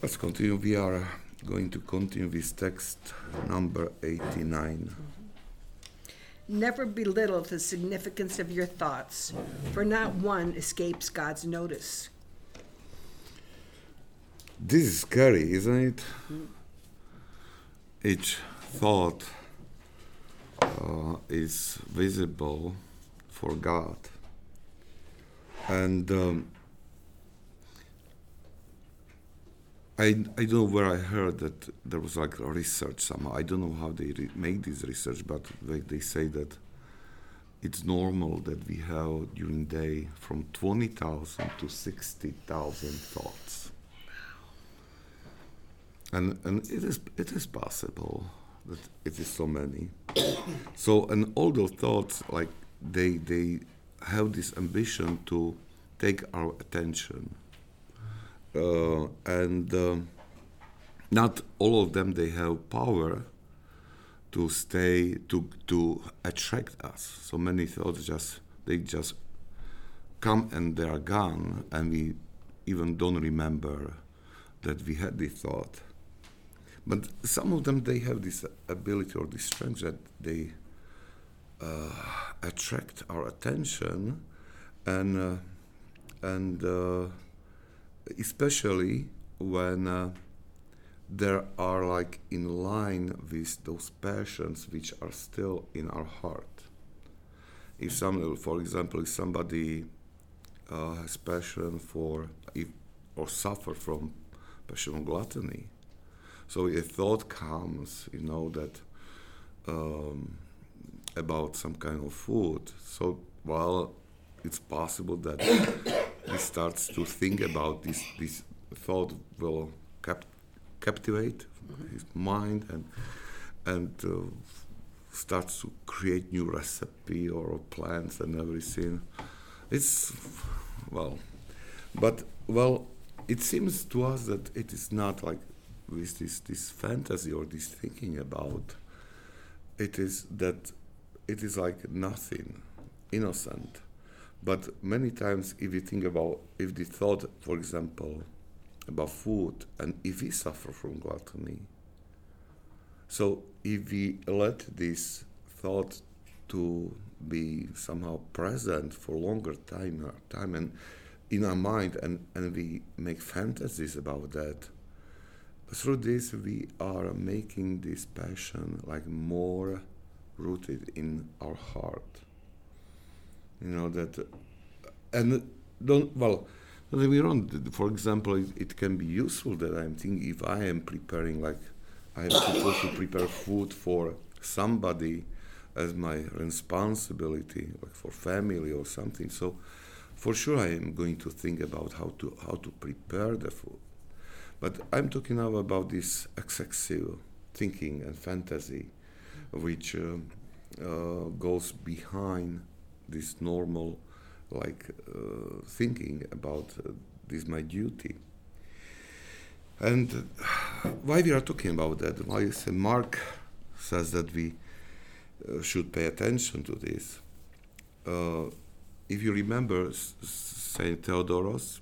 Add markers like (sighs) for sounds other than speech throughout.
Let's continue. We are going to continue with text number 89. Never belittle the significance of your thoughts, for not one escapes God's notice. This is scary, isn't it? Each thought uh, is visible for God. And um, I, I don't know where I heard that there was like research somehow. I don't know how they re- make this research, but they, they say that it's normal that we have during day from 20,000 to 60,000 thoughts. And, and it is it is possible that it is so many. (coughs) so and all those thoughts like they they have this ambition to take our attention and um, not all of them they have power to stay to to attract us. So many thoughts just they just come and they are gone and we even don't remember that we had this thought. But some of them they have this ability or this strength that they uh, attract our attention and uh, and uh, especially when uh, there are like in line with those passions which are still in our heart. If some, for example, if somebody uh, has passion for if, or suffer from passion gluttony, so a thought comes, you know, that um, about some kind of food. So, well, it's possible that he starts to think about this. This thought will cap- captivate his mind and and uh, starts to create new recipe or plans and everything. It's well, but well, it seems to us that it is not like with this this fantasy or this thinking about. It is that it is like nothing, innocent but many times, if you think about, if the thought, for example, about food, and if we suffer from gluttony, so if we let this thought to be somehow present for longer time, time and in our mind, and, and we make fantasies about that, through this we are making this passion like more rooted in our heart you know that and don't well don't get wrong for example it, it, can be useful that i'm thinking if i am preparing like i am supposed to prepare food for somebody as my responsibility like for family or something so for sure i am going to think about how to how to prepare the food. But i'm talking now about this excessive thinking and fantasy which uh, uh, goes behind this normal like uh, thinking about uh, this my duty. And (sighs) why we are talking about that? Why mark says that we uh, should pay attention to this? Uh, if you remember saint theodoros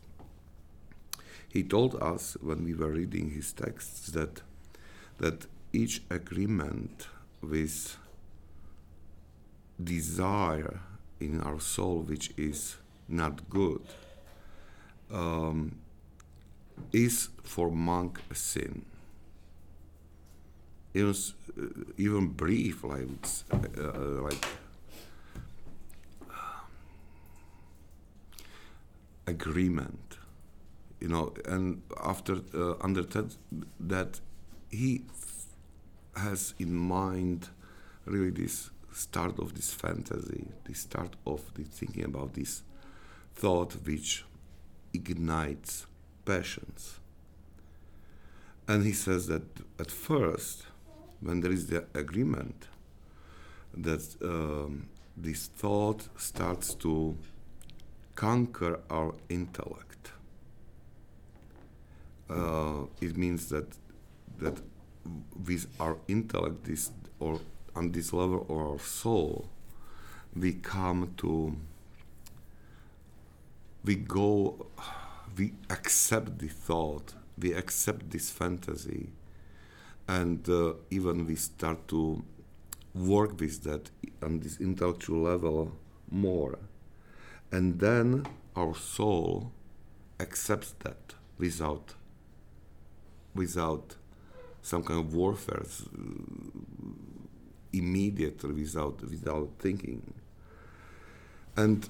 he told us when we were reading his texts that that each agreement with desire in our soul which is not good um, is for monk a sin. Even, uh, even brief, like, uh, like agreement, you know, and after uh, under that, that he has in mind really this start of this fantasy, the start of the thinking about this thought which ignites passions. And he says that at first, when there is the agreement, that um, this thought starts to conquer our intellect. Uh, it means that that with our intellect, this or on this level of our soul, we come to, we go, we accept the thought we accept this fantasy, and uh, even we start to work with that on this intellectual level more, and then our soul accepts that without without some kind of warfare immediately without without thinking. And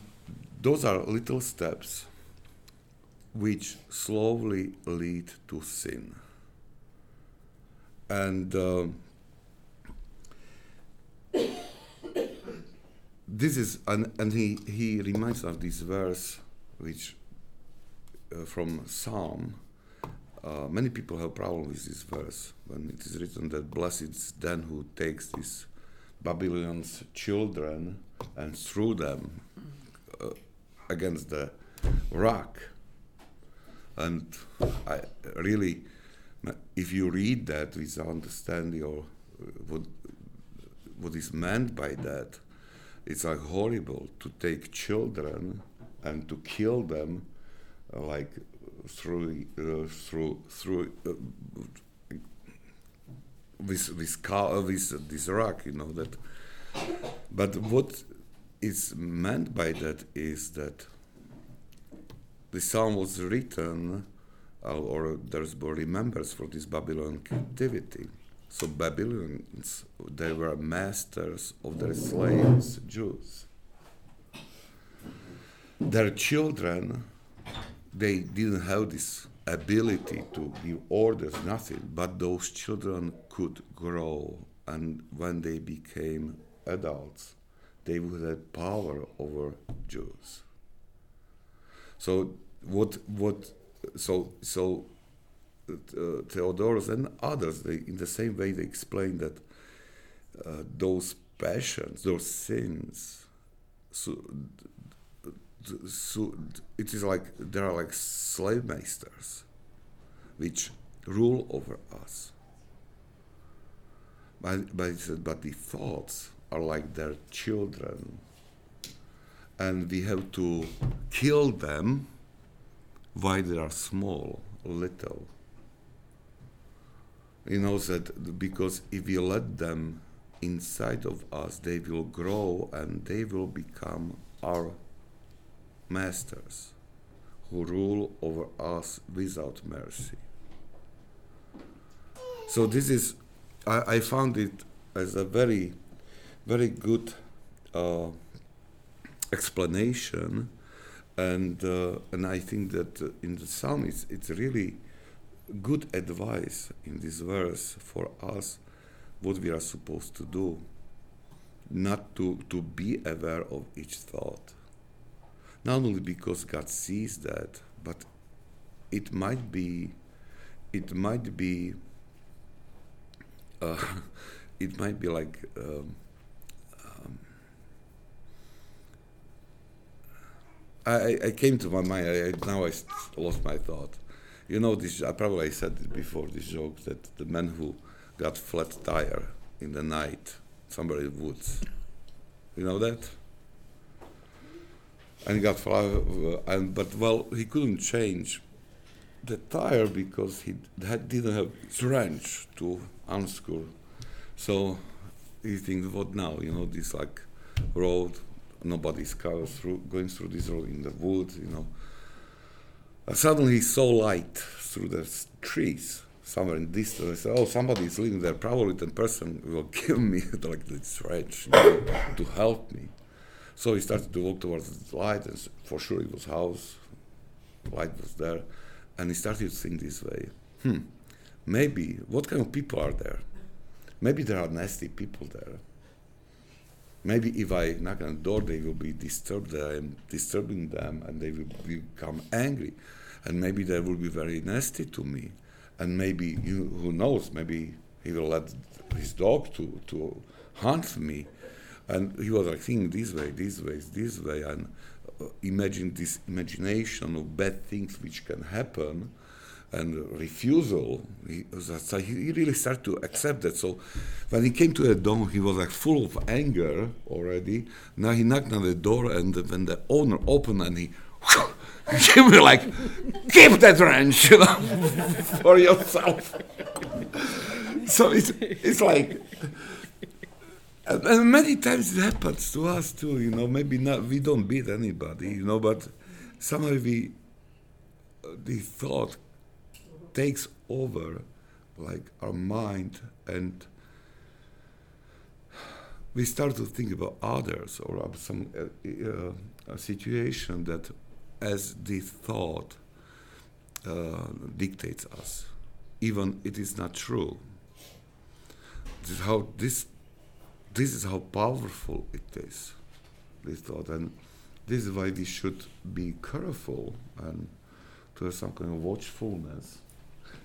those are little steps which slowly lead to sin. And uh, (coughs) this is and, and he he reminds us of this verse which uh, from psalm. Uh, many people have problem with this verse when it is written that blessed is then who takes these Babylon's children and threw them uh, against the rock. And I really, if you read that without understanding or uh, what what is meant by that, it's like horrible to take children and to kill them, uh, like through uh, through through uh, with with car with this rock you know that but what is meant by that is that the song was written uh, or there's remembers for this babylon captivity. So babylonians they were masters of their slaves jews. Their children they didn't have this ability to give orders, nothing, but those children could grow, and when they became adults, they would have power over Jews. So what what so so uh, Theodorus and others, they, in the same way, they explain that uh, those passions, those sins, so so it is like there are like slave masters which rule over us. But, but, but the thoughts are like their children, and we have to kill them while they are small, little. You know that because if we let them inside of us, they will grow and they will become our masters who rule over us without mercy. So this is, I, I found it as a very, very good uh, explanation, and uh, and I think that in the psalm it's it's really good advice in this verse for us what we are supposed to do, not to to be aware of each thought not only because God sees that, but it might be, it might be, uh, (laughs) it might be like. Um, um, I, I came to my mind. I, now I lost my thought. You know this. I probably said it before. This joke that the man who got flat tire in the night somewhere in the woods. You know that? And got flour, uh, and but well, he couldn't change the tire because he didn't have wrench to unscrew. So he thinks, what now? You know, this like road, nobody's car through going through this road in the woods. You know. And suddenly he saw light through the trees somewhere in distance. Said, "Oh, somebody is living there. Probably that person will (laughs) give me (laughs) like this wrench you know, to help me." So he started to walk towards the light, and for sure it was house, light was there, and he started to think this way: Hmm, maybe what kind of people are there? Maybe there are nasty people there. Maybe if I knock on the door, they will be disturbed. I am disturbing them, and they will become angry, and maybe they will be very nasty to me, and maybe you, who knows? Maybe he will let his dog to to hunt me and he was like thinking this way, this way, this way, and uh, imagine this imagination of bad things which can happen, and refusal. He, so he really started to accept that. So when he came to the door, he was like full of anger already. Now he knocked on the door, and when the owner opened, and he (laughs) he will like keep that wrench, you know, (laughs) for yourself. (laughs) so it's it's like. And, and many times it happens to us too, you know. Maybe not, we don't beat anybody, you know, but somehow we, the thought takes over, like our mind, and we start to think about others or some uh, uh, situation that, as the thought uh, dictates us, even it is not true. This is how this this is how powerful it is, this thought, and this is why we should be careful and to have some kind of watchfulness,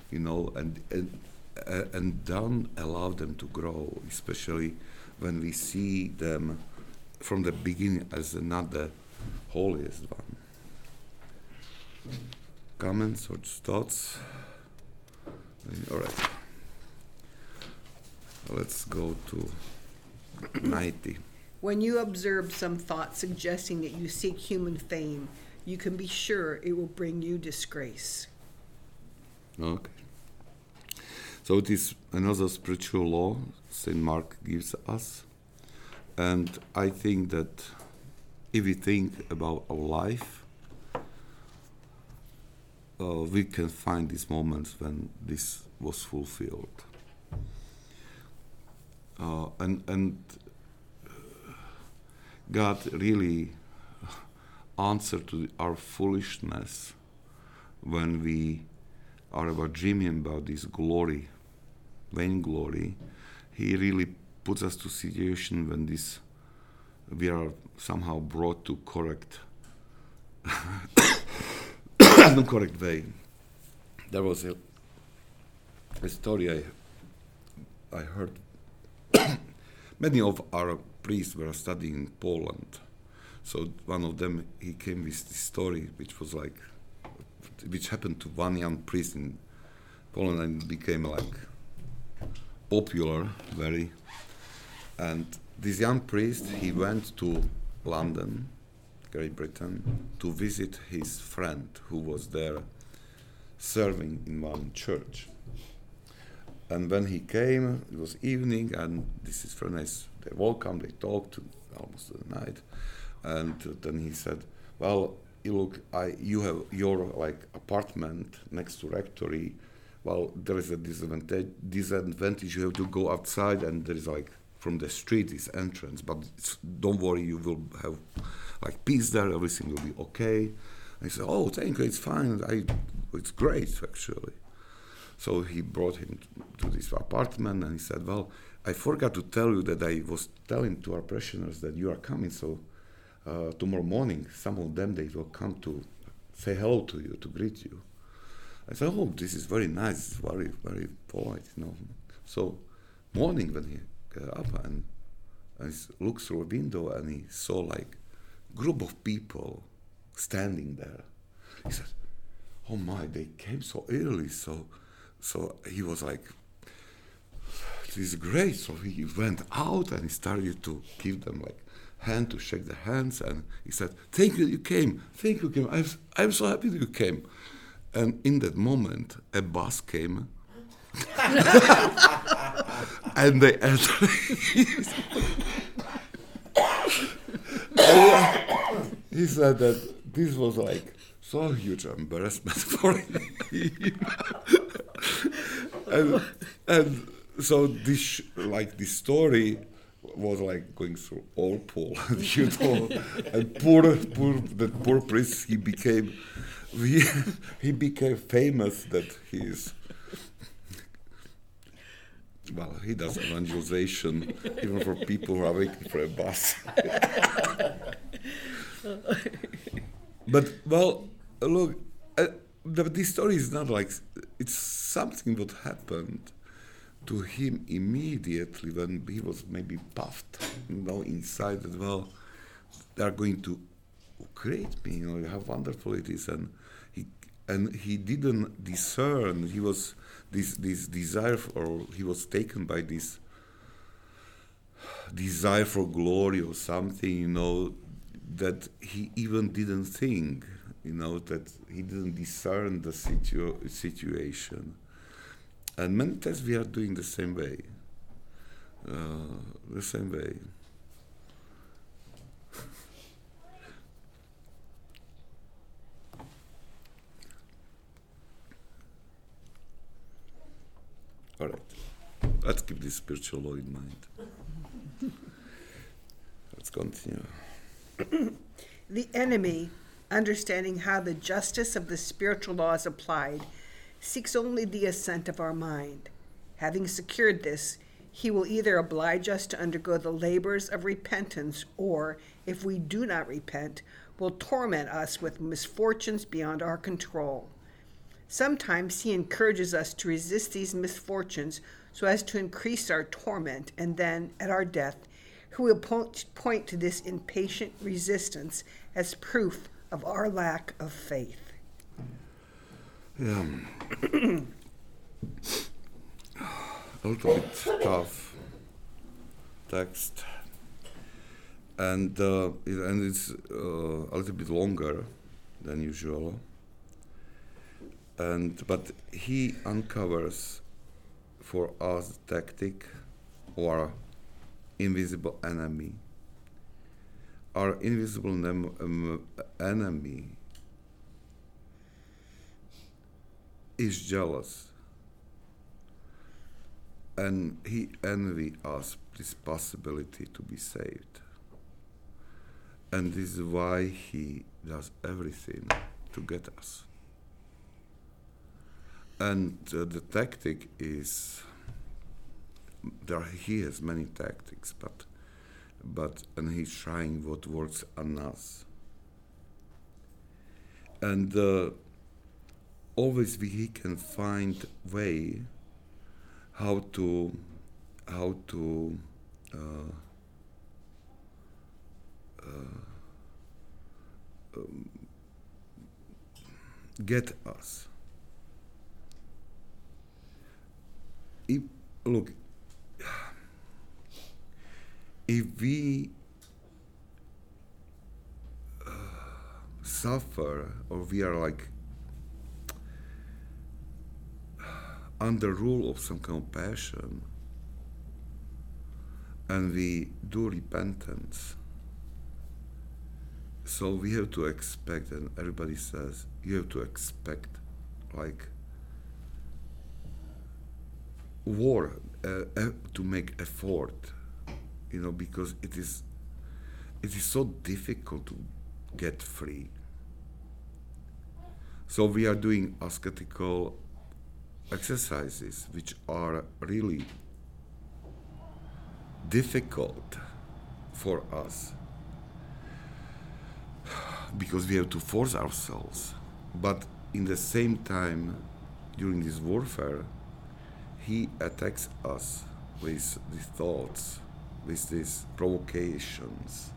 you know, and and uh, and don't allow them to grow, especially when we see them from the beginning as not the holiest one. Comments or thoughts? All right. Let's go to (clears throat) 90. When you observe some thought suggesting that you seek human fame, you can be sure it will bring you disgrace. Okay. So it is another spiritual law St. Mark gives us. And I think that if we think about our life, uh, we can find these moments when this was fulfilled. Uh, and and God really answered to our foolishness when we are dreaming about this glory, vain glory. He really puts us to situation when this we are somehow brought to correct (coughs) the correct way. There was a, a story I I heard (coughs) many of our priests were studying in Poland. So one of them, he came with this story, which was like, which happened to one young priest in Poland and became like popular, very. And this young priest, he went to London, Great Britain, to visit his friend who was there serving in one church. And when he came, it was evening, and this is very nice. They welcome, they talked almost to the night, and uh, then he said, "Well, you look, I, you have your like apartment next to rectory. Well, there is a disadvantage. Disadvantage. You have to go outside, and there is like from the street this entrance. But don't worry, you will have like peace there. Everything will be okay." I said, "Oh, thank you. It's fine. I, it's great actually." So he brought him to this apartment and he said, Well, I forgot to tell you that I was telling to our parishioners that you are coming. So uh, tomorrow morning, some of them they will come to say hello to you, to greet you. I said, Oh, this is very nice, very, very polite, you know. So morning when he got up and, and he looked through a window and he saw like group of people standing there. He said, Oh my, they came so early, so so he was like, "This is great." So he went out and he started to give them like hand to shake the hands, and he said, "Thank you, you came. Thank you, came. I'm I'm so happy that you came." And in that moment, a bus came. (laughs) and they entered. (laughs) he said that this was like so huge embarrassment (laughs) for him. And, and so this like this story was like going through all Poland, (laughs) you know, and poor, poor, that poor priest, he became, he, he became famous that he is, well, he does evangelization even for people who are waiting for a bus. (laughs) but well, look, the, this story is not like it's something that happened to him immediately when he was maybe puffed, you know, inside as well. They are going to create me, you know, how wonderful it is, and he and he didn't discern. He was this this desire, for, or he was taken by this desire for glory or something, you know, that he even didn't think you know, that he didn't discern the situ- situation. And many times we are doing the same way. Uh, the same way. All right. Let's keep this spiritual law in mind. (laughs) Let's continue. The enemy, understanding how the justice of the spiritual law is applied, seeks only the assent of our mind. Having secured this, he will either oblige us to undergo the labors of repentance, or, if we do not repent, will torment us with misfortunes beyond our control. Sometimes he encourages us to resist these misfortunes so as to increase our torment, and then, at our death, he will point, point to this impatient resistance as proof of our lack of faith. Yeah. a little bit tough text, and uh, and it's uh, a little bit longer than usual. And but he uncovers for us the tactic or invisible enemy. Our invisible um, enemy is jealous and he envy us this possibility to be saved. And this is why he does everything to get us. And uh, the tactic is there he has many tactics but but and he's trying what works on us. And uh, always we, he can find way how to how to uh, uh, um, get us. If, look if we uh, suffer or we are like under rule of some compassion and we do repentance so we have to expect and everybody says you have to expect like war uh, to make effort you know because it is it is so difficult to get free. So we are doing ascetical exercises which are really difficult for us because we have to force ourselves. But in the same time during this warfare he attacks us with these thoughts with these provocations.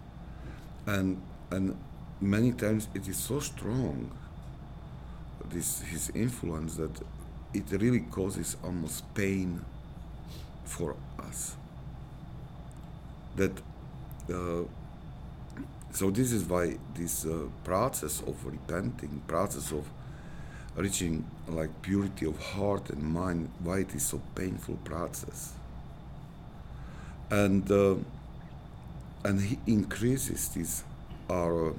And and many times it is so strong this his influence that it really causes almost pain for us. That uh, so this is why this uh, process of repenting process of reaching like purity of heart and mind why it is so painful process and uh, and he increases this our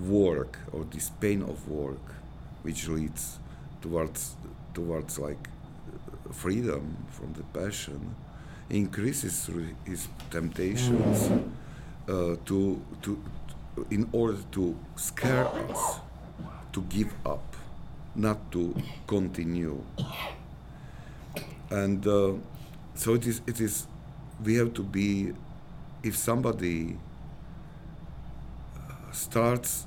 work or this pain of work which leads towards towards like freedom from the passion increases his temptations uh, to, to in order to scare us to give up not to continue. And uh, so it is it is we have to be if somebody uh, starts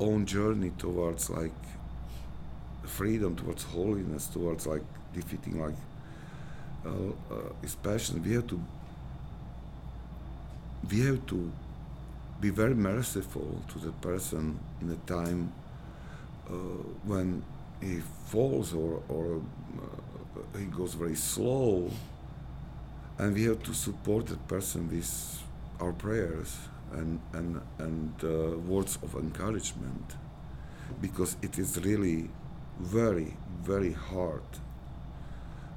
own journey towards like freedom towards holiness towards like defeating like uh, uh, his passion we have to we have to be very merciful to the person in a time uh, when he falls or, or uh, he goes very slow and we have to support that person with our prayers and and and uh, words of encouragement because it is really very, very hard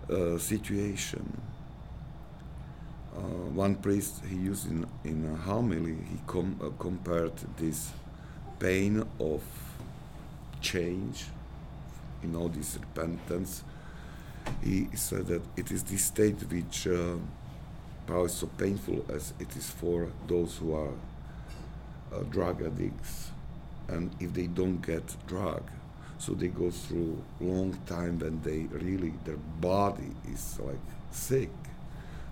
uh, situation. Uh, one priest he used in, in a homily, he com- uh, compared this pain of change, you know, this repentance. He said that it is this state which uh, probably so painful as it is for those who are uh, drug addicts, and if they don't get drug, so they go through long time when they really their body is like sick.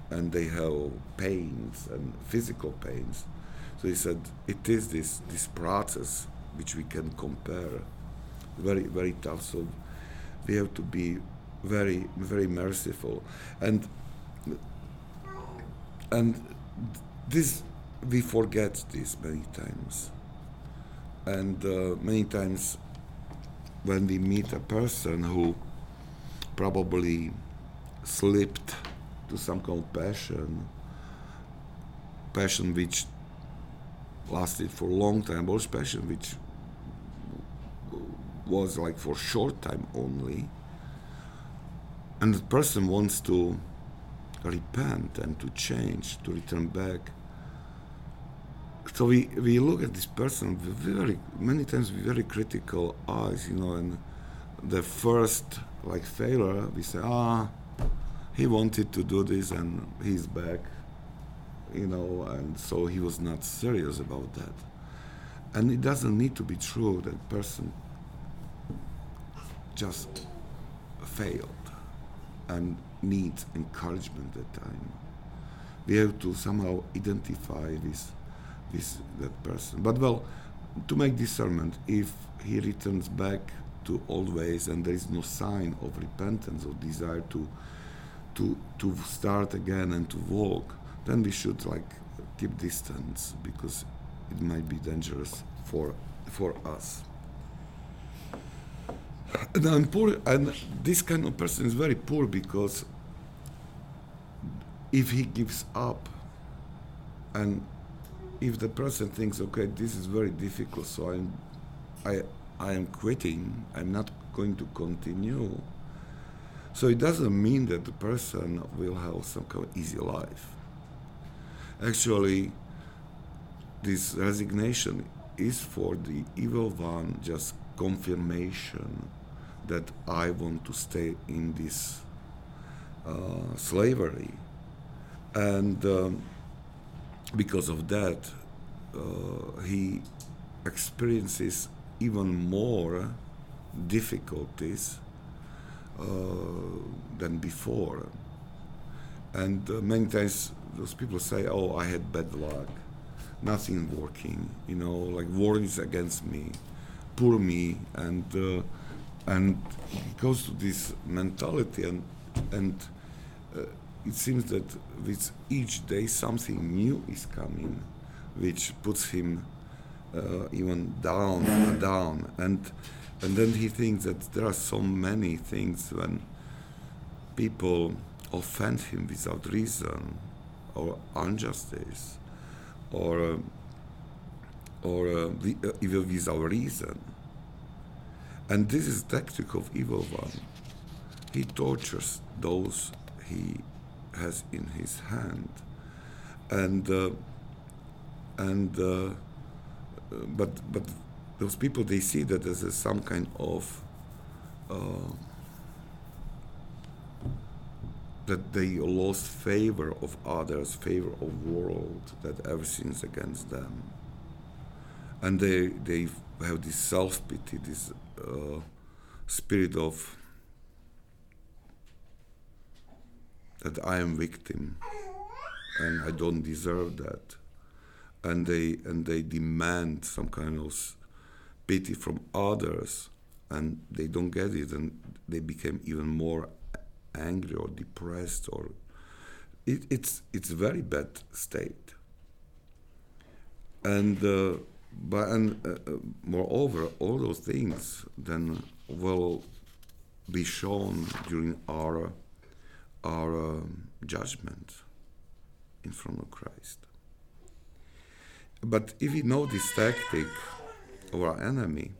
And they have pains and physical pains. So he said it is this this process which we can compare. Very very tough. So we have to be very very merciful. And and this we forget this many times. And uh, many times when we meet a person who probably slipped to some kind of passion, passion which lasted for a long time, or passion which was like for short time only, and the person wants to repent and to change, to return back so we, we look at this person with very many times with very critical eyes, you know, and the first like failure we say, ah, he wanted to do this and he's back, you know, and so he was not serious about that. And it doesn't need to be true that person just failed and needs encouragement at time. We have to somehow identify this this that person. But well, to make discernment, if he returns back to old ways and there is no sign of repentance or desire to to to start again and to walk, then we should like keep distance because it might be dangerous for for us. And poor, and this kind of person is very poor because if he gives up and if the person thinks, okay, this is very difficult, so I'm, I, I am quitting, I'm not going to continue. So it doesn't mean that the person will have some kind of easy life. Actually, this resignation is for the evil one just confirmation that I want to stay in this uh, slavery. And um, because of that, uh, he experiences even more difficulties uh, than before. And uh, many times those people say, "Oh, I had bad luck, nothing working. You know, like war is against me, poor me," and uh, and it goes to this mentality and and uh, it seems that with each day something new is coming, which puts him uh, even down, and down, and and then he thinks that there are so many things when people offend him without reason, or injustice, or or uh, uh even without reason. And this is tactic of evil one. He tortures those he has in his hand, and uh, and uh, but but those people they see that as some kind of uh, that they lost favor of others, favor of world, that everything's against them, and they they have this self pity, this uh, spirit of that I am victim and I don't deserve that. And they and they demand some kind of pity from others and they don't get it and they became even more angry or depressed or it, it's it's very bad state. And uh, but and uh, uh moreover, all those things then will be shown during our our um, judgment in front of Christ. But if we know this tactic of our enemy,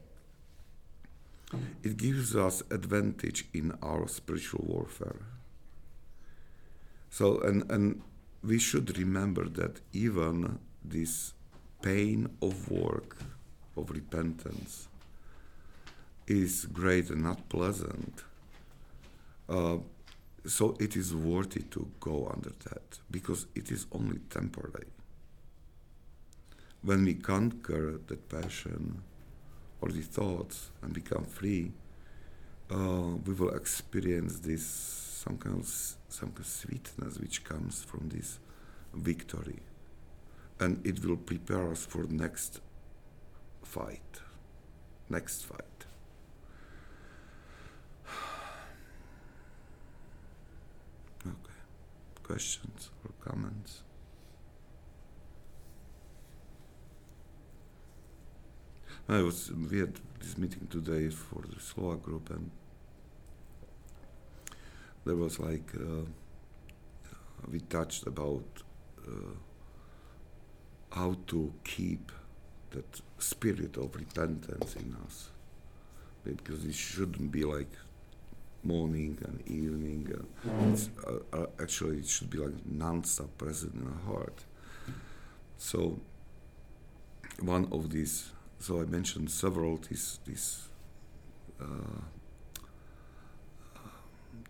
it gives us advantage in our spiritual warfare. So, and, and we should remember that even this pain of work, of repentance, is great and not pleasant. Uh, so it is worthy to go under that because it is only temporary. When we conquer that passion or the thoughts and become free, uh, we will experience this some kind of some kind of sweetness which comes from this victory, and it will prepare us for the next fight, next fight. (sighs) Okay, questions or comments? I was we had this meeting today for the Slovak group and there was like uh, we touched about uh, how to keep that spirit of repentance in us. Because it shouldn't be like morning and evening. And it's, uh, uh, actually it should be like non-stop present in our heart. So one of these so I mentioned several these these uh,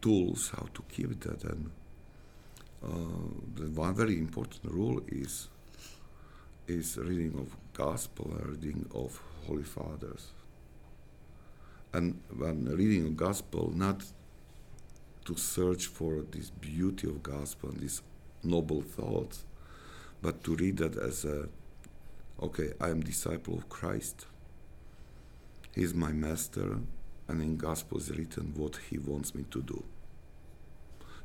tools how to keep that. And uh, the one very important rule is is reading of gospel reading of holy fathers. And when reading gospel not to search for this beauty of gospel and these noble thoughts but to read that as a okay i am disciple of christ. He is my master and in gospel is written what he wants me to do.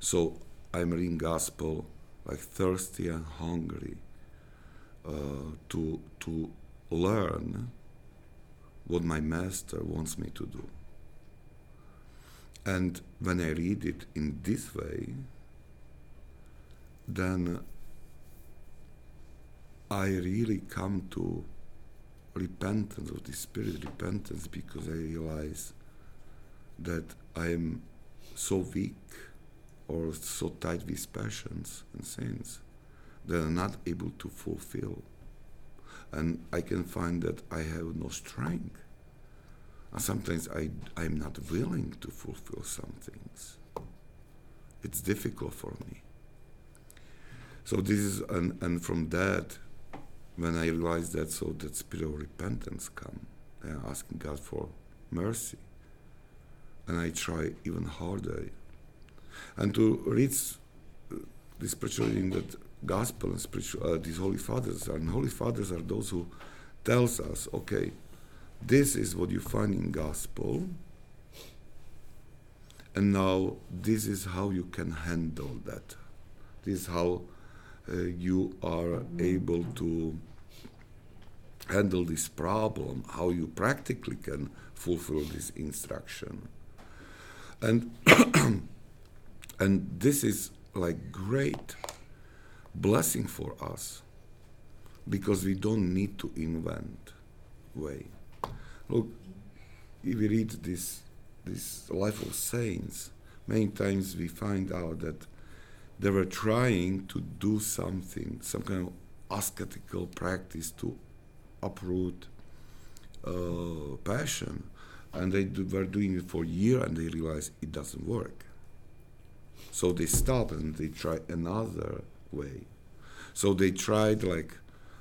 So I'm reading gospel like thirsty and hungry Uh, to to learn what my master wants me to do. And when I read it in this way, then I really come to repentance of the spirit repentance because I realize that I am so weak or so tied with passions and sins that I'm not able to fulfill. And I can find that I have no strength. And sometimes I, I'm not willing to fulfill some things. It's difficult for me. So this is, and, and from that, when I realized that, so that spirit of repentance come, and asking God for mercy. And I try even harder and to reach uh, the spiritual in that gospel and spiritual uh, these holy fathers and holy fathers are those who tells us okay this is what you find in gospel and now this is how you can handle that. This is how uh, you are able to handle this problem how you practically can fulfill this instruction. And (coughs) And this is like great blessing for us because we don't need to invent way. Look, if we read this this life of saints, many times we find out that they were trying to do something, some kind of ascetical practice to uproot uh, passion, and they do, were doing it for a year, and they realized it doesn't work. So they stop and they try another way. So they tried like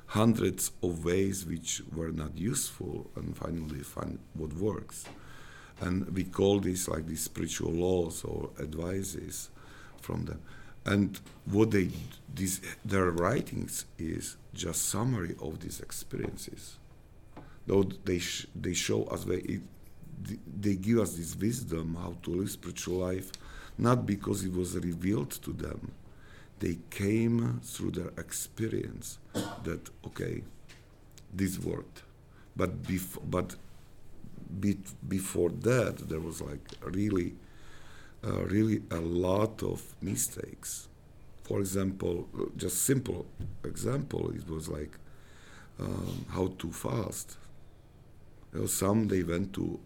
hundreds of ways which were not useful and finally find what works. And we call this like these spiritual laws or advices from them. And what they these their writings is just summary of these experiences. Though they sh- they show us they, they give us this wisdom how to live spiritual life not because it was revealed to them. They came through their experience that, okay, this worked. But, bef- but be- before that, there was like really, uh, really a lot of mistakes. For example, just simple example, it was like um, how to fast. You know, some they went to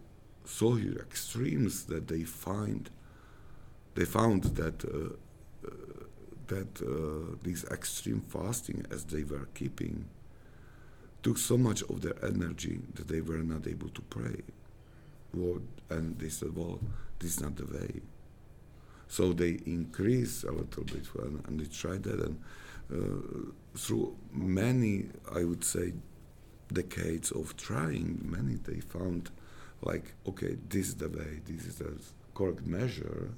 so extremes that they find they found that uh, that uh, this extreme fasting, as they were keeping, took so much of their energy that they were not able to pray. Lord, and they said, "Well, this is not the way." So they increased a little bit, and, and they tried that, and uh, through many, I would say, decades of trying, many they found, like, okay, this is the way, this is the correct measure,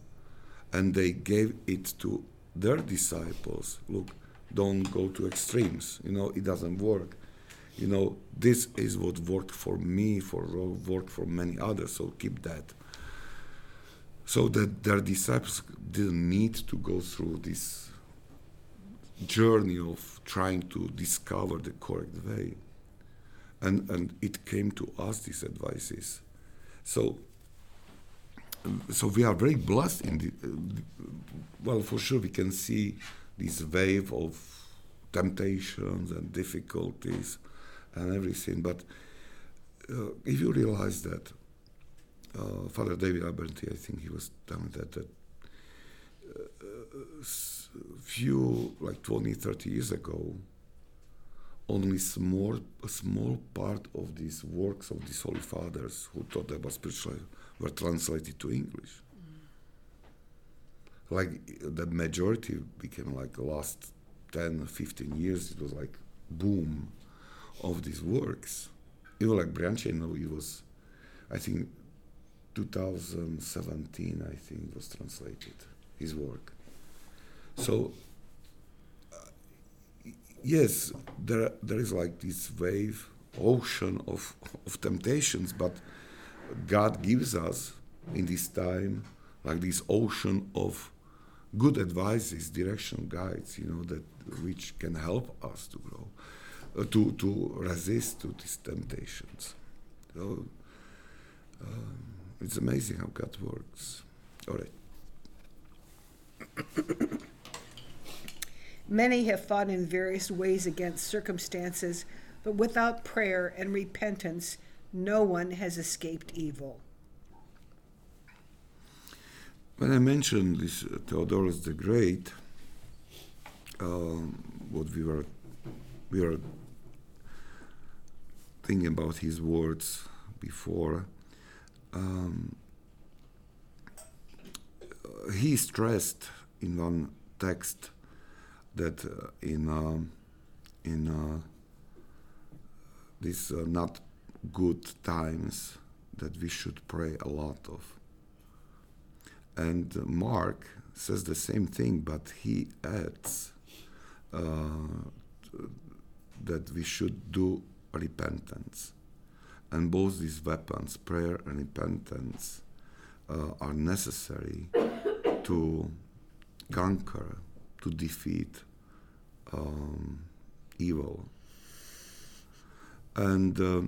and they gave it to their disciples. Look, don't go to extremes. You know, it doesn't work. You know, this is what worked for me, for worked for many others. So keep that so that their disciples didn't need to go through this journey of trying to discover the correct way. And, and it came to us, these advices. So, so we are very blessed in the, uh, well, for sure we can see this wave of temptations and difficulties and everything. But uh, if you realize that uh, Father David alberti I think he was telling that that uh, few like 20, 30 years ago, only small a small part of these works of these holy fathers who taught about spiritual life were translated to English. Mm. Like the majority became like the last 10, 15 years, it was like boom of these works. Even like Brianchaninov, he was, I think, 2017, I think, was translated, his work. So, uh, yes, there, there is like this wave, ocean of, of temptations, but God gives us in this time like this ocean of good advices, direction guides, you know, that which can help us to grow, uh, to, to resist to these temptations. So, um, it's amazing how God works. All right. (coughs) Many have fought in various ways against circumstances, but without prayer and repentance, no one has escaped evil. When I mentioned this uh, Theodorus the Great, um, what we were we were thinking about his words before, um, he stressed in one text that uh, in uh, in uh, these uh, not good times that we should pray a lot of. And Mark says the same thing, but he adds uh, that we should do repentance. And both these weapons, prayer and repentance, uh, are necessary to conquer, to defeat um, evil. And uh,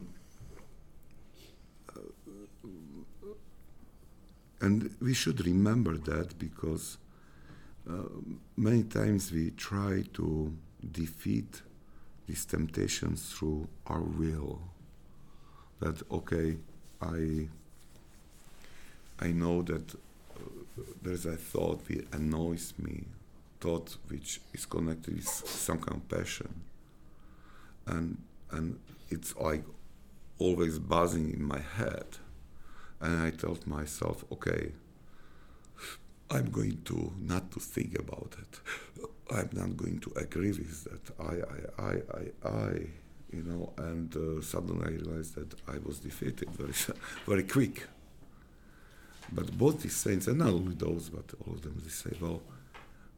and we should remember that because uh, many times we try to defeat these temptations through our will. That okay, I I know that uh, there's a thought which annoys me, thought which is connected with some kind of passion, and and it's like always buzzing in my head, and I told myself, okay, I'm going to not to think about it. I'm not going to agree with that. I, I, I, I, I you know, and uh, suddenly I realized that I was defeated very, (laughs) very quick. But both these saints, and not only those, but all of them, they say, well,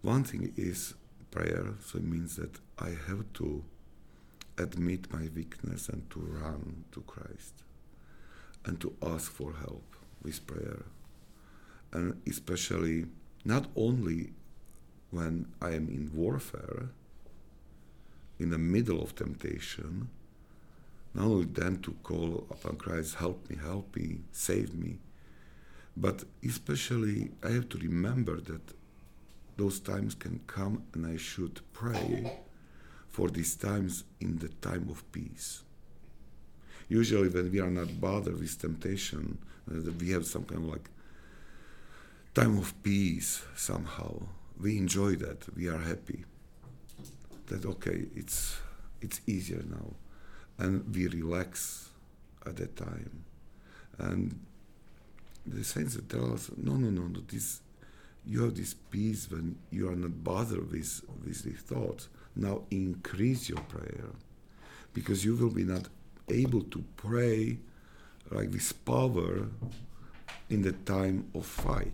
one thing is prayer, so it means that I have to admit my weakness and to run to Christ and to ask for help with prayer. And especially, not only when I am in warfare, in the middle of temptation, not only then to call upon Christ, help me, help me, save me, but especially I have to remember that those times can come and I should pray for these times in the time of peace. Usually, when we are not bothered with temptation, Uh, we have some kind of like time of peace somehow. We enjoy that. We are happy. That okay, it's it's easier now, and we relax at that time, and the saints tell us, no, no, no, no. This you have this peace when you are not bothered with with the thoughts. Now increase your prayer, because you will be not able to pray like this power in the time of fight.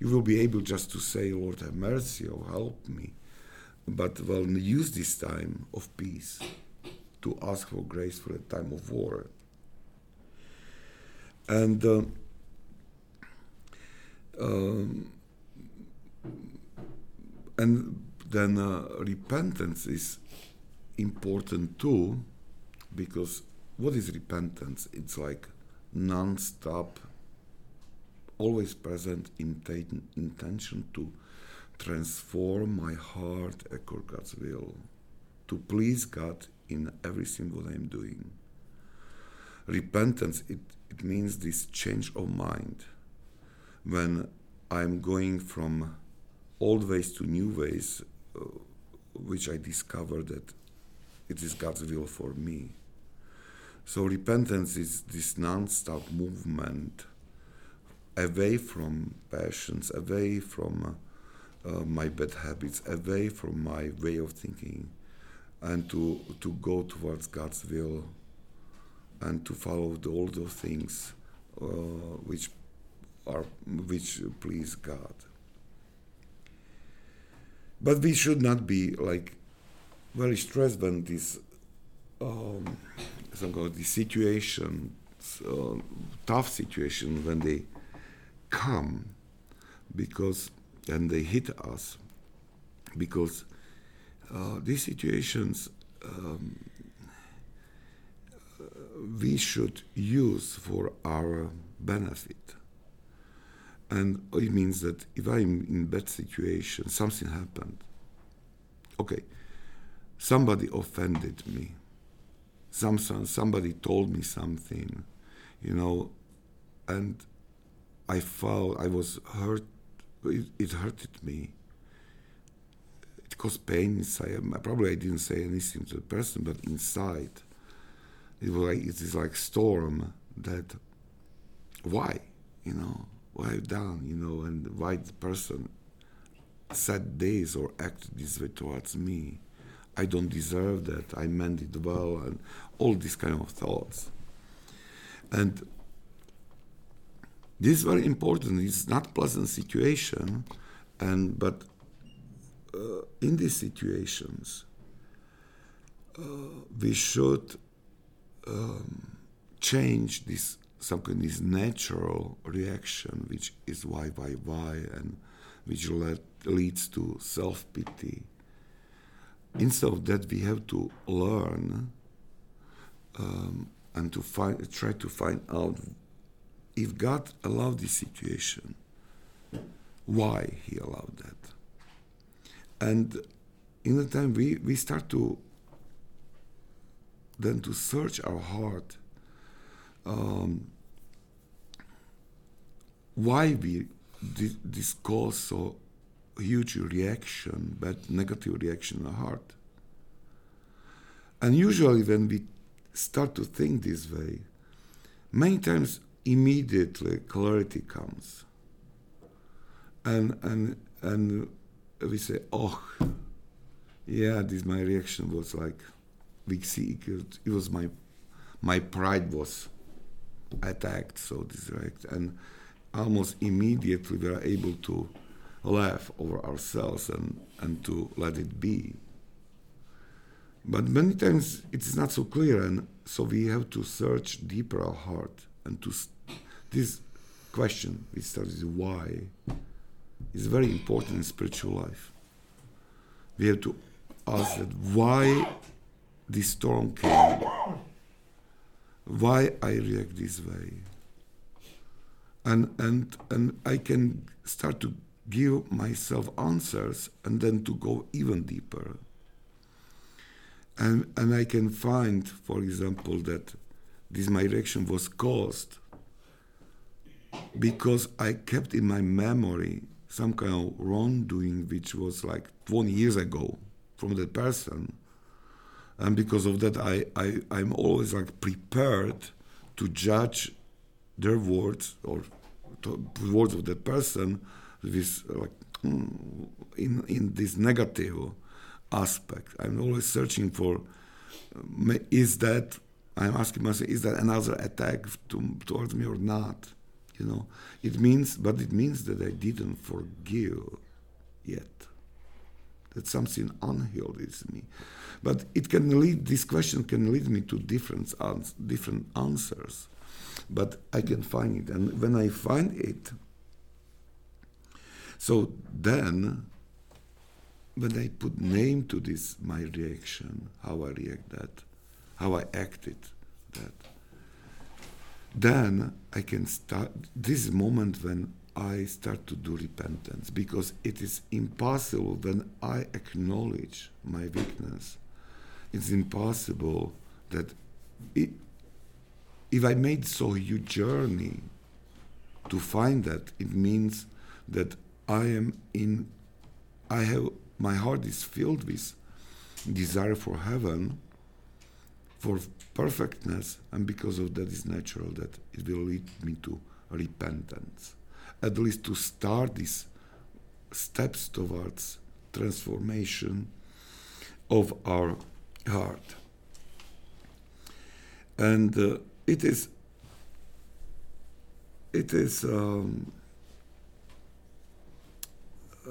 You will be able just to say, Lord, have mercy or help me. But will use this time of peace to ask for grace for a time of war. And uh, um, and then uh, repentance is important too, because what is repentance? It's like non-stop, always present inten- intention to transform my heart according to God's will, to please God in everything what I'm doing. Repentance, it, it means this change of mind. When I'm going from old ways to new ways, uh, which I discover that it is God's will for me. So repentance is this non-stop movement away from passions, away from uh, uh, my bad habits, away from my way of thinking, and to to go towards God's will, and to follow the, all those things uh, which are which please God. But we should not be like very stressed when this um, some kind of the situation, uh, tough situation when they come because and they hit us because uh, these situations um, we should use for our benefit. And it means that if I'm in bad situation, something happened. Okay, somebody offended me some, somebody told me something, you know, and I felt I was hurt. It, it hurted me. It caused pain inside. Probably I didn't say anything to the person, but inside, it was like it is like storm. That why, you know, what I've done, you know, and why the person said this or acted this way towards me. I don't deserve that. I meant it well, and all these kind of thoughts. And this is very important. It's not pleasant situation, and but uh, in these situations, uh, we should um, change this some kind of this natural reaction, which is why, why, why, and which led, leads to self pity instead of that, we have to learn um, and to find, try to find out if God allowed this situation, why He allowed that. And in the time we, we start to then to search our heart um, why we this cause so huge reaction, bad negative reaction in the heart. And usually, when we start to think this way, many times immediately clarity comes. And, and, and we say, oh, yeah, this my reaction was like, we see it, it was my, my pride was attacked, so direct. And almost immediately we are able to laugh over ourselves and, and to let it be. But many times it's not so clear, and so we have to search deeper our heart and to this question, which starts why, is very important in spiritual life. We have to ask that why this storm came, why I react this way, and and and I can start to give myself answers and then to go even deeper. And, and I can find, for example, that this my reaction was caused because I kept in my memory some kind of wrongdoing which was like 20 years ago from that person. And because of that, I, I, I'm always like prepared to judge their words or words of that person with like mm, in, in this negative aspect. I'm always searching for is that I'm asking myself, is that another attack to, towards me or not? You know, it means, but it means that I didn't forgive yet. That something unhealed is me. But it can lead. This question can lead me to different ans- different answers. But I can find it, and when I find it, so then, when I put name to this, my reaction, how I react that, how I acted that, then I can start this moment when I start to do repentance because it is impossible when I acknowledge my weakness. It's impossible that it, if I made so huge journey to find that, it means that I am in, I have, my heart is filled with desire for heaven, for perfectness, and because of that, it's natural that it will lead me to repentance. At least to start these steps towards transformation of our heart. And uh, it is, it is, um, (sighs)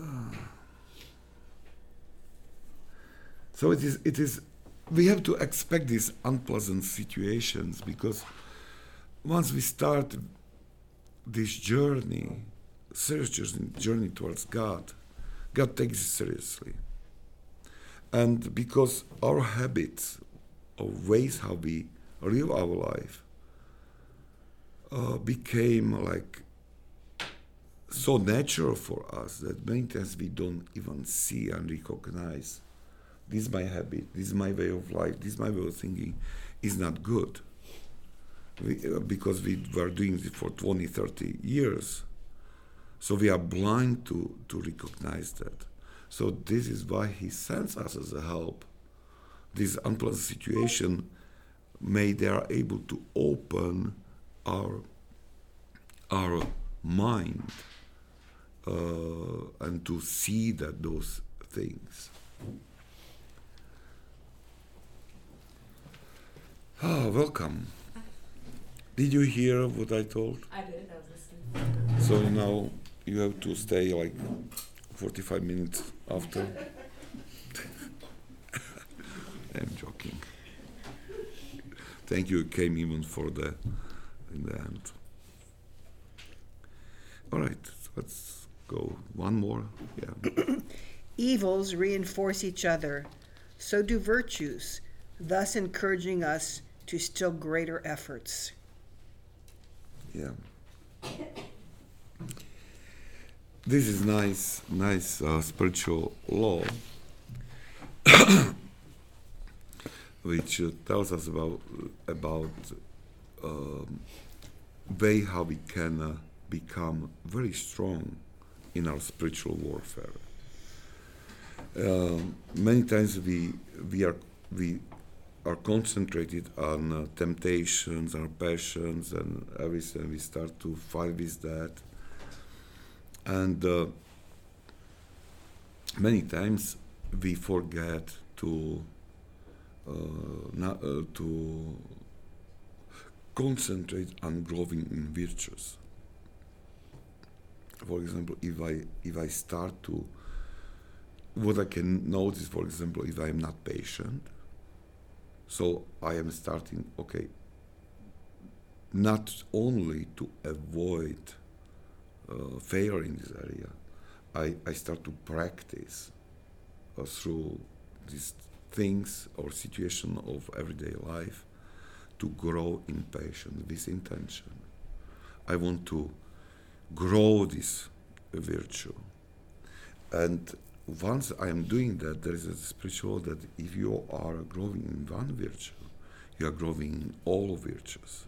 so it is, it is we have to expect these unpleasant situations because once we start this journey, serious journey towards God, God takes it seriously. And because our habits or ways how we live our life uh, became like so natural for us that many times we don't even see and recognize this is my habit, this is my way of life, this is my way of thinking, is not good. We, uh, because we were doing it for 20, 30 years. So we are blind to, to recognize that. So this is why he sends us as a help. This unpleasant situation may they are able to open our our mind uh, and to see that those things. Ah, welcome. Did you hear what I told? I did. I was listening. So now you have to stay like 45 minutes after. (laughs) I'm joking. Thank you. Came even for the in the end. All right, let's go. One more. Yeah. (clears throat) Evils reinforce each other, so do virtues, thus encouraging us to still greater efforts. Yeah. This is nice, nice uh, spiritual law, (coughs) which uh, tells us about about um, way how we can uh, become very strong in our spiritual warfare. Uh, many times we we are we are concentrated on uh, temptations, our passions, and everything. We start to fight with that, and uh, many times we forget to uh, not, uh, to concentrate on growing in virtues. For example, if I if I start to what I can notice, for example, if I am not patient, so I am starting, okay, not only to avoid uh, failure in this area, I, I start to practice uh, through these things or situation of everyday life to grow in patience with intention. I want to grow this virtue. And once I am doing that, there is a spiritual that if you are growing in one virtue, you are growing in all virtues.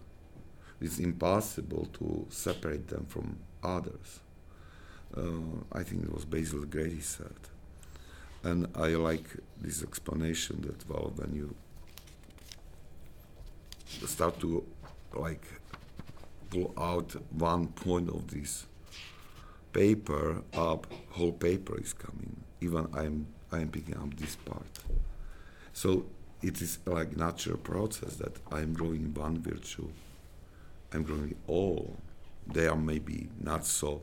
it's impossible to separate them from others. Uh, I think it was Basil the Great said. And I like this explanation that, well, when you start to like pull out one point of this paper up, whole paper is coming. Even I'm I'm picking up this part. So it is like natural process that I'm growing one virtue. I'm growing all. They are maybe not so.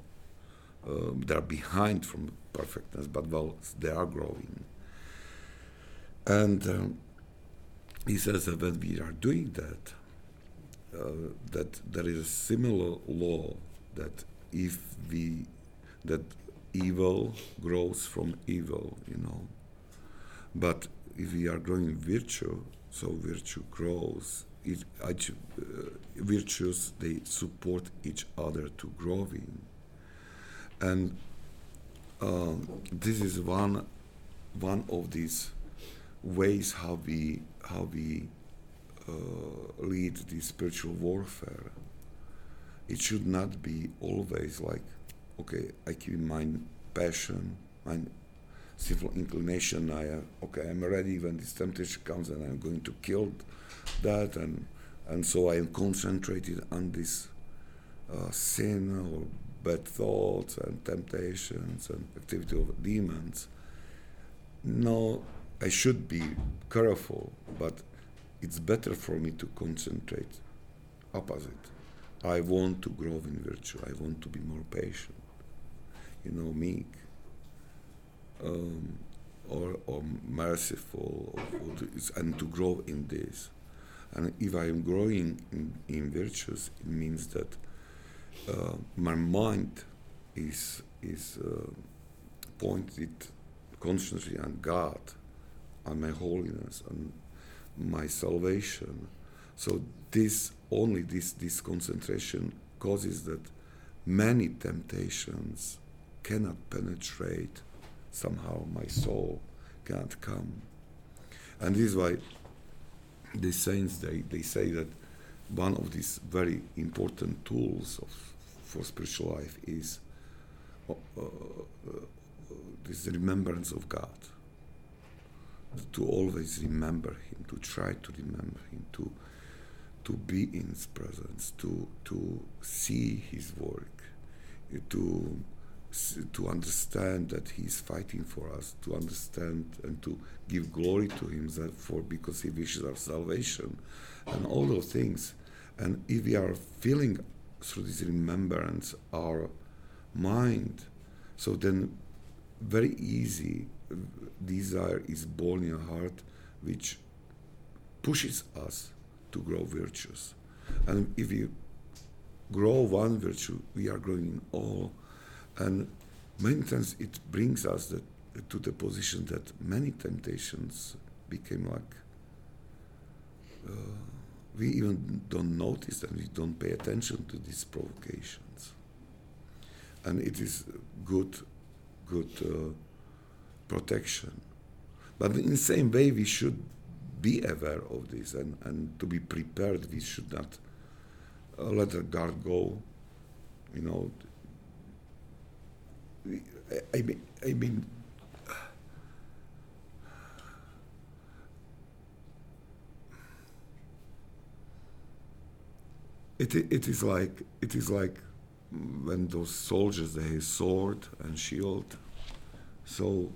Um, they are behind from perfectness, but well, they are growing. And um, he says that when we are doing that, that there is a similar law that if we that evil grows from evil, you know. But if we are growing virtue, so virtue grows. It, uh, virtues they support each other to growing, and um, this is one one of these ways how we how we uh, lead the spiritual warfare. It should not be always like, okay, I keep mind passion, my sinful inclination. I uh, okay, I'm ready when this temptation comes, and I'm going to kill that, and and so I am concentrated on this uh, sin or bad thoughts and temptations and activity of demons. No, I should be careful, but it's better for me to concentrate opposite. I want to grow in virtue. I want to be more patient, you know, meek, um, or, or merciful, or, or and to grow in this. And if I am growing in, in virtues, it means that uh, my mind is is uh, pointed constantly on God, on my holiness, on my salvation. So this only this this concentration causes that many temptations cannot penetrate. Somehow my soul cannot come. And this is why the saints they, they say that one of these very important tools of, for spiritual life is uh, uh, this remembrance of God to always remember him, to try to remember him, to to be in his presence, to to see his work, to to understand that he's fighting for us, to understand and to give glory to him for because he wishes our salvation, and all those things. And if we are feeling through this remembrance our mind, so then very easy desire is born in heart which pushes us to grow virtues. And if we grow one virtue, we are growing all. And many times it brings us that, to the position that many temptations became like uh, we even don't notice and we don't pay attention to these provocations. And it is good, good. Uh, protection. But in the same way, we should be aware of this and, and to be prepared. We should not uh, let the guard go. You know, I, I mean, I mean it, it is like it is like when those soldiers they have sword and shield so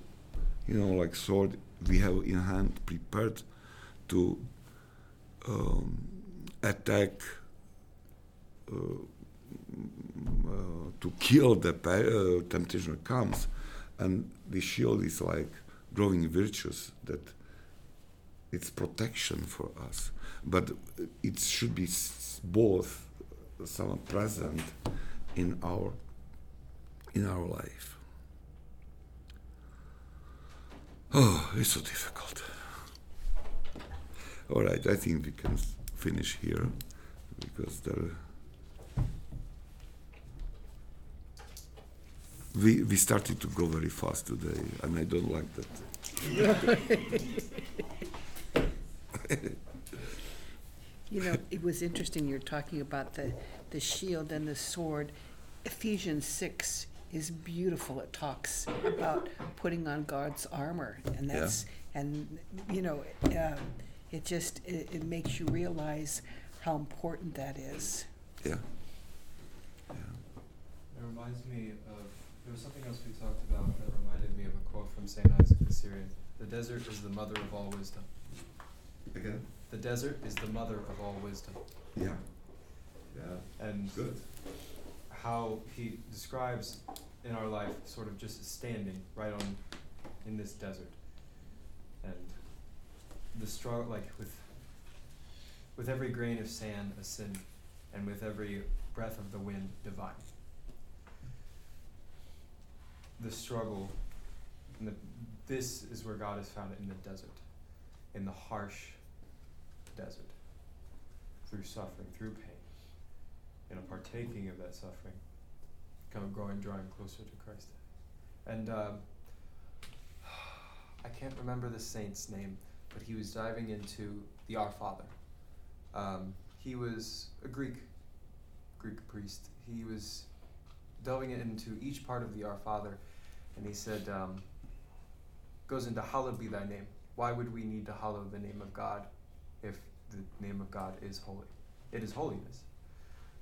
you know, like sword we have in hand prepared to um, attack, uh, uh, to kill the uh, temptation comes, and the shield is like growing virtues that it's protection for us, but it should be both some present in our in our life. Oh, it's so difficult. All right, I think we can finish here because there. We, we started to go very fast today, and I don't like that. (laughs) You know, it was interesting, you're talking about the, the shield and the sword. Ephesians six is beautiful. It talks about putting on God's armor, and Yeah. that's, and, you know, um, it just, it, it makes you realize how important that is. Yeah. It reminds me of there was something else we talked about that reminded me of a quote from Saint Isaac the Syrian. The desert is the mother of all wisdom. Again. The desert is the mother of all wisdom. Yeah. Yeah. And Good. How he describes in our life sort of just standing right on in this desert. And the struggle like with with every grain of sand a sin and with every breath of the wind divine. The struggle and the, this is where God is found in the desert. In the harsh desert. Through suffering, through pain you know, partaking of that suffering, kind of growing, drawing closer to Christ. And um, (sighs) I can't remember the saint's name, but he was diving into the Our Father. Um, he was a Greek, Greek priest. He was delving into each part of the Our Father, and he said, um, goes into hallowed be thy name. Why would we need to hallow the name of God if the name of God is holy? It is holiness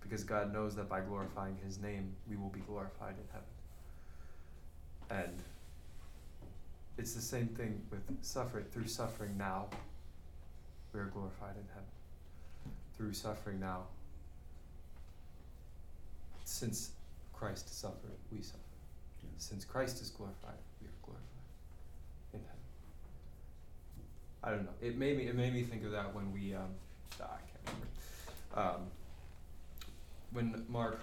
because God knows that by glorifying His name, we will be glorified in heaven. And it's the same thing with suffering. Through suffering now, we are glorified in heaven. Through suffering now, since Christ suffered, we suffer. Yeah. Since Christ is glorified, we are glorified in heaven. I don't know. It made me. It made me think of that when we. Um, ah, I can't remember. Um, when Mark,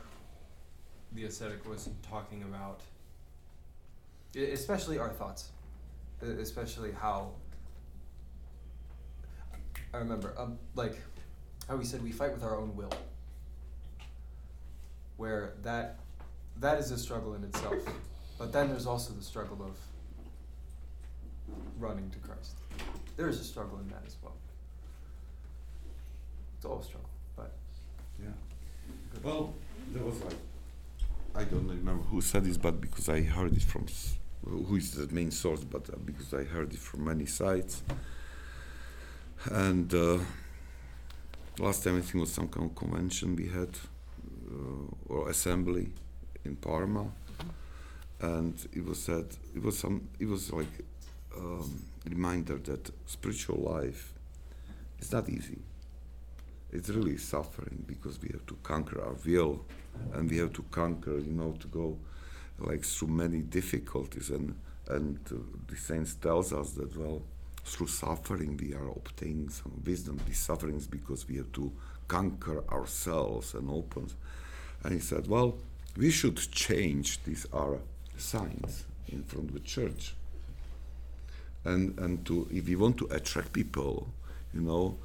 the ascetic, was talking about, especially our thoughts, especially how. I remember, um, like, how he said we fight with our own will. Where that, that is a struggle in itself, but then there's also the struggle of running to Christ. There is a struggle in that as well. It's all a struggle, but Yeah. Well, there was like, I don't remember who said this, but because I heard it from, who is the main source, but uh, because I heard it from many sites. And uh, last time I think was some kind of convention we had, uh, or assembly in Parma, and it was said it was some it was like um, reminder that spiritual life is not easy it's really suffering because we have to conquer our will and we have to conquer you know to go like through many difficulties. And and uh, the saints tells us that well through suffering we are obtaining some wisdom. These sufferings because we have to conquer ourselves and open. And he said well we should change. These are signs in front of the church. And and to if we want to attract people you know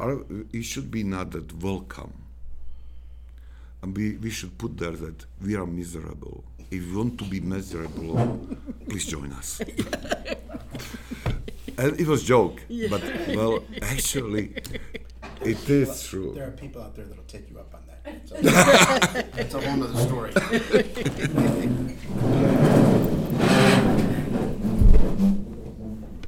sh- our, it should be not that welcome. And we, we should put there that we are miserable. If you want to be miserable, please join us. (laughs) and it was joke, but well, actually, it is true. There are people out there that'll take you up on that. (laughs) So, that's a whole other story. (laughs)